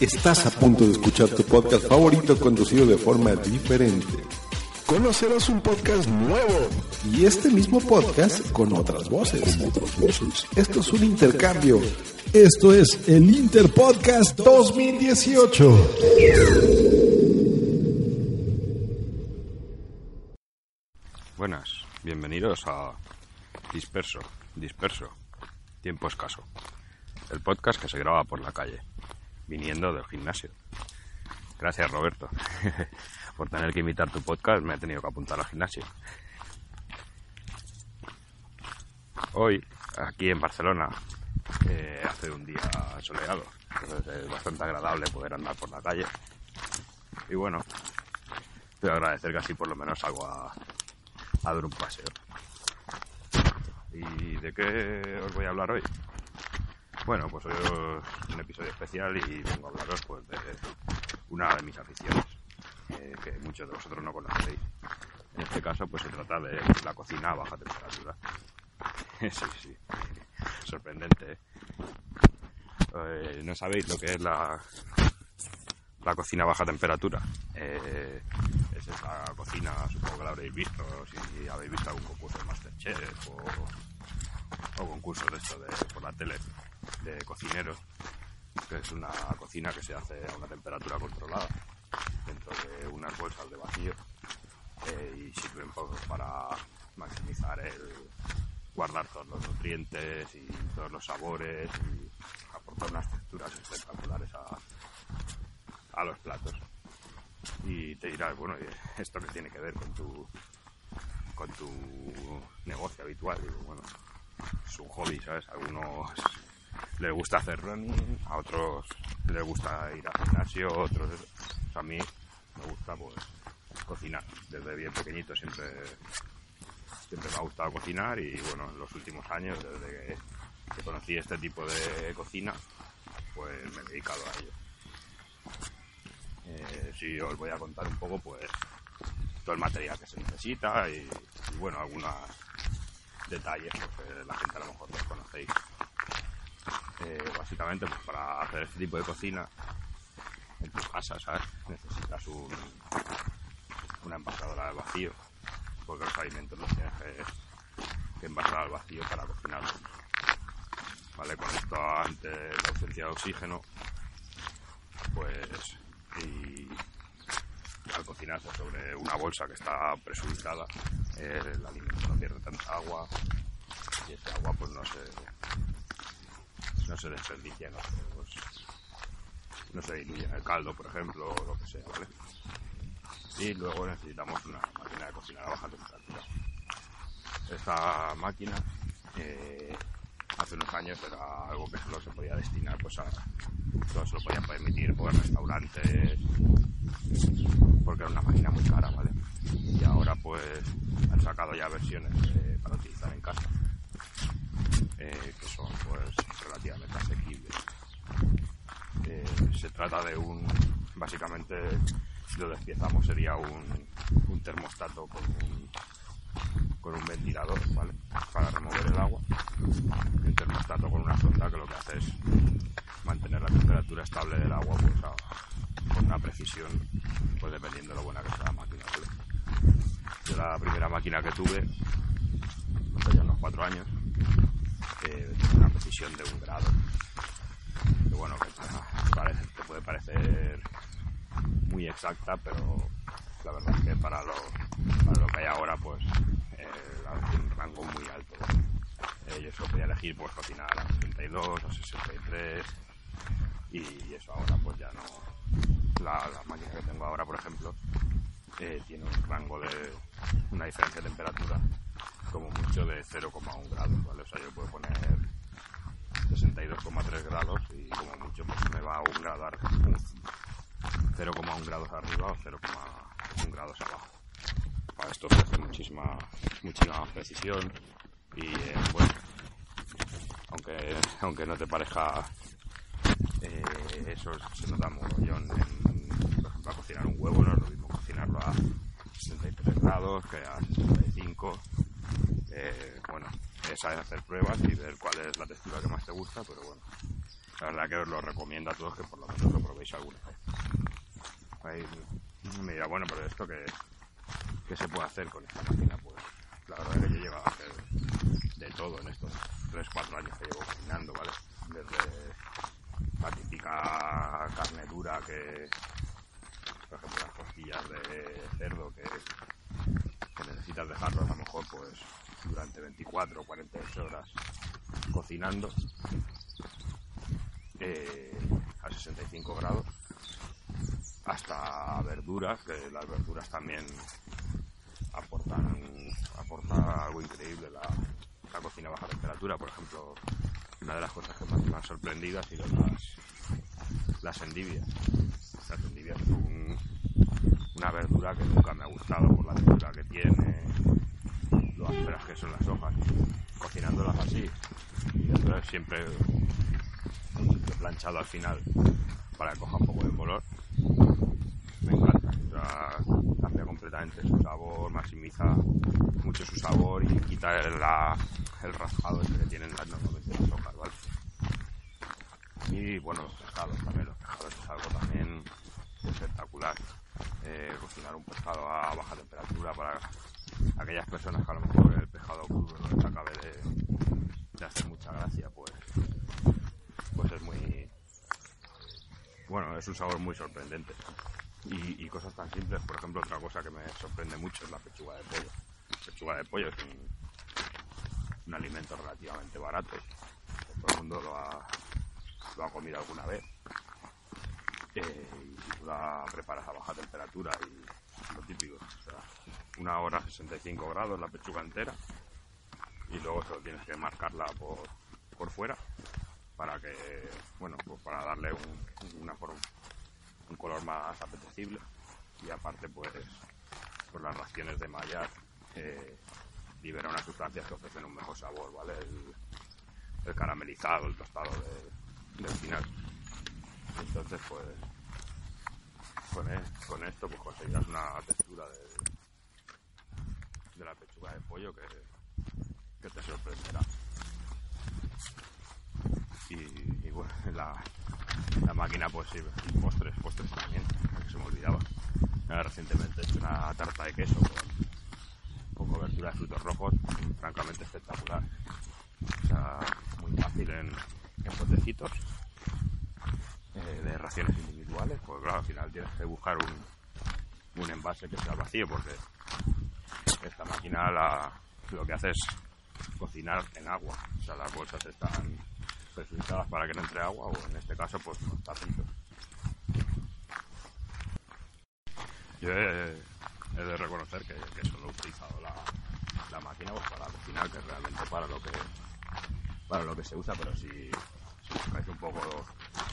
Estás a punto de escuchar tu podcast favorito conducido de forma diferente. Conocerás un podcast nuevo. Y este mismo podcast con otras voces. Esto es un intercambio. Esto es el Interpodcast 2018. Buenas, bienvenidos a Disperso, Disperso, Tiempo Escaso, el podcast que se graba por la calle viniendo del gimnasio. Gracias, Roberto, por tener que imitar tu podcast. Me he tenido que apuntar al gimnasio. Hoy, aquí en Barcelona, eh, hace un día soleado. es bastante agradable poder andar por la calle. Y bueno, te agradecer que así por lo menos salgo a dar un paseo. ¿Y de qué os voy a hablar hoy? Bueno, pues hoy es un episodio especial y vengo a hablaros pues, de una de mis aficiones, eh, que muchos de vosotros no conocéis. En este caso, pues se trata de la cocina a baja temperatura. sí, sí, sorprendente. ¿eh? ¿eh? no sabéis lo que es la, la cocina a baja temperatura. Es esa cocina, supongo que la habréis visto, si habéis visto algún concurso de Masterchef o, o concursos de esto de, por la tele de cocineros, que es una cocina que se hace a una temperatura controlada dentro de unas bolsas de vacío eh, y sirven para maximizar el guardar todos los nutrientes y todos los sabores y aportar unas texturas espectaculares a, a los platos. Y te dirás, bueno, ¿esto qué tiene que ver con tu con tu negocio habitual? Digo, bueno, es un hobby, ¿sabes? Algunos les gusta hacer running, a otros les gusta ir al gimnasio, otros... a mí me gusta pues cocinar. Desde bien pequeñito siempre, siempre me ha gustado cocinar y bueno, en los últimos años, desde que, conocí este tipo de cocina, pues me he dedicado a ello. Eh, os voy a contar un poco pues todo el material que se necesita y, bueno, algunos detalles que la gente a lo mejor desconocéis. Eh, básicamente pues para hacer este tipo de cocina en tu casa. Necesitas un, una envasadora al vacío, porque los alimentos los tienes que, envasar al vacío para cocinarlos. ¿Vale? Con esto ante la ausencia de oxígeno, pues y al cocinarse sobre una bolsa que está presurizada, el alimento no pierde tanta agua y ese agua pues no se no se desperdicia, no, pues, no se diluye en el caldo, por ejemplo, o lo que sea, ¿vale? Y luego necesitamos una máquina de cocina a baja temperatura. Esta máquina eh, hace unos años era algo que solo se podía destinar pues a solo se lo podían permitir por restaurantes porque era una máquina muy cara, ¿vale? y ahora pues han sacado ya versiones eh, para utilizar en casa eh, que son pues relativamente asequibles. Eh, se trata de un, básicamente si lo despiezamos sería un, un termostato con un, con un ventilador, ¿vale? Para remover el agua. Un termostato con una sonda que lo que hace es mantener la temperatura estable del agua pues, a- con una precisión, pues dependiendo de lo buena que sea la máquina, ¿vale? Yo la primera máquina que tuve, hace ya unos cuatro años, una precisión de un grado. Que bueno, te puede parecer muy exacta, pero la verdad es que para lo, para lo que hay ahora, pues eh, un rango muy alto. Eh, yo solo podía elegir pues cocinar a 62, a 63 y eso ahora pues ya no. La, la máquina que tengo ahora, por ejemplo, eh, tiene un rango de una diferencia de temperatura como mucho de 0,1 grados, ¿vale? O sea, yo puedo poner 62,3 grados y como mucho pues me va a un grado ar- un 0,1 grados arriba o 0,1 grados abajo. Para esto ofrece muchísima, muchísima precisión y eh, bueno, aunque, aunque no te parezca eh, eso se nota mogollón en, por ejemplo, a cocinar un huevo, no es a 63 grados que a 65. Eh, bueno, es hacer pruebas y ver cuál es la textura que más te gusta, pero bueno, la verdad que os lo recomiendo a todos que por lo menos lo probéis alguna vez. Ahí me dirá, bueno, pero esto que, ¿qué se puede hacer con esta máquina? Pues la verdad que yo llegado a hacer de todo en estos 3-4 años que llevo cocinando, ¿vale? Desde la típica carne dura que, por ejemplo, de cerdo que, necesitas dejarlo a lo mejor pues durante 24 o 48 horas cocinando eh, a 65 grados hasta verduras, que las verduras también aportan, aporta algo increíble la, la cocina a baja temperatura. Por ejemplo, una de las cosas que más me han sorprendido ha sido las, las endivias. Las endivias verdura que nunca me ha gustado por la textura que tiene, lo ásperas que son las hojas. Cocinándolas así, y después siempre planchado al final para que coja un poco de color. Me encanta, cambia completamente su sabor, maximiza mucho su sabor y quita el, la- el ese que tienen las- normalmente las hojas, ¿vale? Y bueno, los pescados también, los pescados es algo también espectacular. Eh, cocinar un pescado a baja temperatura para aquellas personas que a lo mejor el pescado crudo no les acabe de, hacer mucha gracia, pues, pues es muy, bueno, es un sabor muy sorprendente. Y, y cosas tan simples, por ejemplo, otra cosa que me sorprende mucho es la pechuga de pollo. Pechuga de pollo es un, un alimento relativamente barato. Todo el mundo lo ha, lo ha comido alguna vez. Eh, y la preparas a baja temperatura y lo típico, o sea, una hora a 65 grados la pechuga entera y luego solo tienes que marcarla por, por fuera para que, bueno, pues para darle un, una forma, un color más apetecible y aparte pues, pues las raciones de mallar eh, liberan unas sustancias que ofrecen un mejor sabor, ¿vale? El, el caramelizado, el tostado de- del final. Entonces pues con, esto pues conseguirás una textura de, de la pechuga de pollo que, que te sorprenderá. Y, bueno, la, la máquina pues sí, postres, postres también, que se me olvidaba. Recientemente he hecho una tarta de queso con, con cobertura de frutos rojos, francamente espectacular. O sea, muy fácil en, en potecitos, de raciones individuales, pues claro, al final tienes que buscar un, un envase que sea vacío, porque esta máquina la, lo que hace es cocinar en agua. O sea, las bolsas están presurizadas para que no entre agua, o en este caso, pues unos tapitos. Yo he, he de reconocer que, que solo he utilizado la, la máquina pues, para cocinar, que es realmente para lo que para lo que se usa, pero si, si buscáis un poco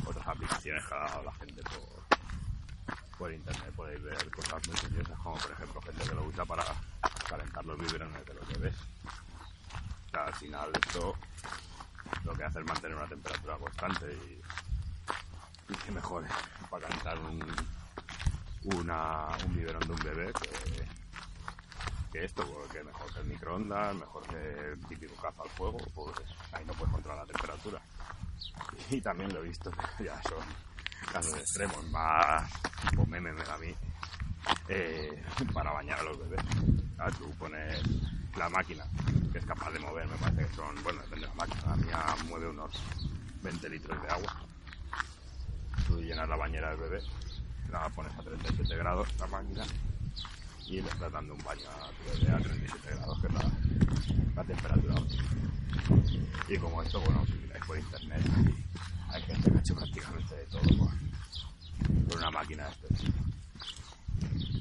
otras aplicaciones que ha dado la gente por, por internet podéis ver cosas muy curiosas, como por ejemplo gente que lo usa para calentar los biberones de los bebés. O sea, al final esto lo que hace es mantener una temperatura constante y, y que mejor para calentar un, una, un biberón de un bebé que, que esto, porque mejor que el microondas, mejor que el típico caza al fuego, pues ahí no puedes controlar la temperatura. Y también lo he visto, ya son casos extremos, más tipo meme a mí, eh, para bañar a los bebés. Tú pones la máquina, que es capaz de mover, me parece que son, bueno, depende de la máquina, la mía mueve unos 20 litros de agua. Tú llenas la bañera del bebé, la pones a 37 grados, la máquina, y le estás dando un baño a a 37 grados, que es la, la temperatura. Y como esto, bueno, si miráis por internet, hay gente que ha hecho prácticamente de todo con, una máquina de este.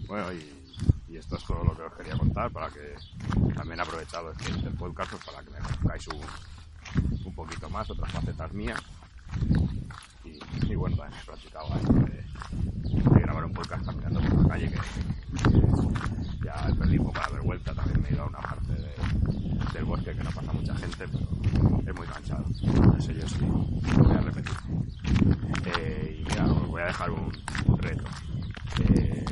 Bueno, y, esto es todo lo que os quería contar para que también aprovechado este, este podcast pues, para que me conozcáis un, un poquito más, otras facetas mías. Y, bueno, también he practicado esto de grabar un podcast caminando por la calle que, ya perdido un poco la vergüenza, también me he ido a una parte de, del bosque que no pasa mucha gente, pero es muy cansado. Eso yo sí lo voy a repetir. Eh, y mira, os voy a dejar un, reto. Eh,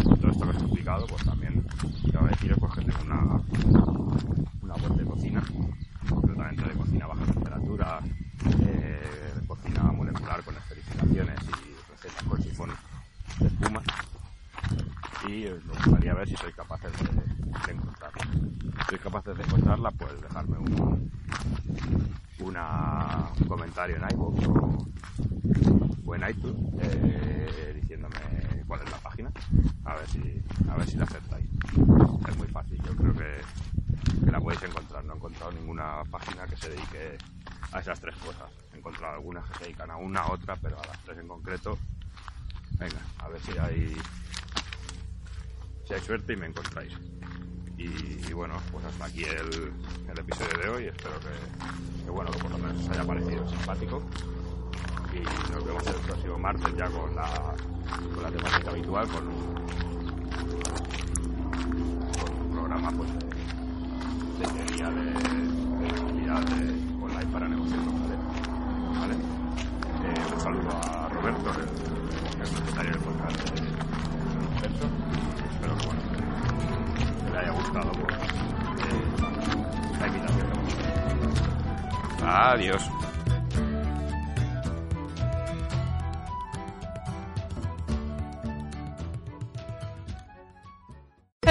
como todo esto que os he explicado, pues también quiero deciros pues, que tengo una, una web de cocina, completamente de cocina baja temperatura, eh, de cocina molecular con esferificaciones y recetas con sifón de espuma. Y eh, me gustaría ver si sois capaces de, de encontrarla. Si sois capaces de encontrarla, pues dejarme un, un comentario en iVoox o, o en iTunes eh, diciéndome cuál es la página. A ver si a ver si la aceptáis. Es muy fácil yo creo que, que la podéis encontrar. No he encontrado ninguna página que se dedique a esas tres cosas. He encontrado algunas que se dedican a una a otra pero a las tres en concreto. Venga a ver si hay si hay suerte y me encontráis y, bueno, pues hasta aquí el, el, episodio de hoy. Espero que, bueno, que por lo menos os haya parecido simpático. Y nos vemos el próximo martes ya con la, con la temática habitual, con un, programa pues, de, de teoría de, de online para negociar con ¿vale? Eh, un saludo a Roberto, Adiós.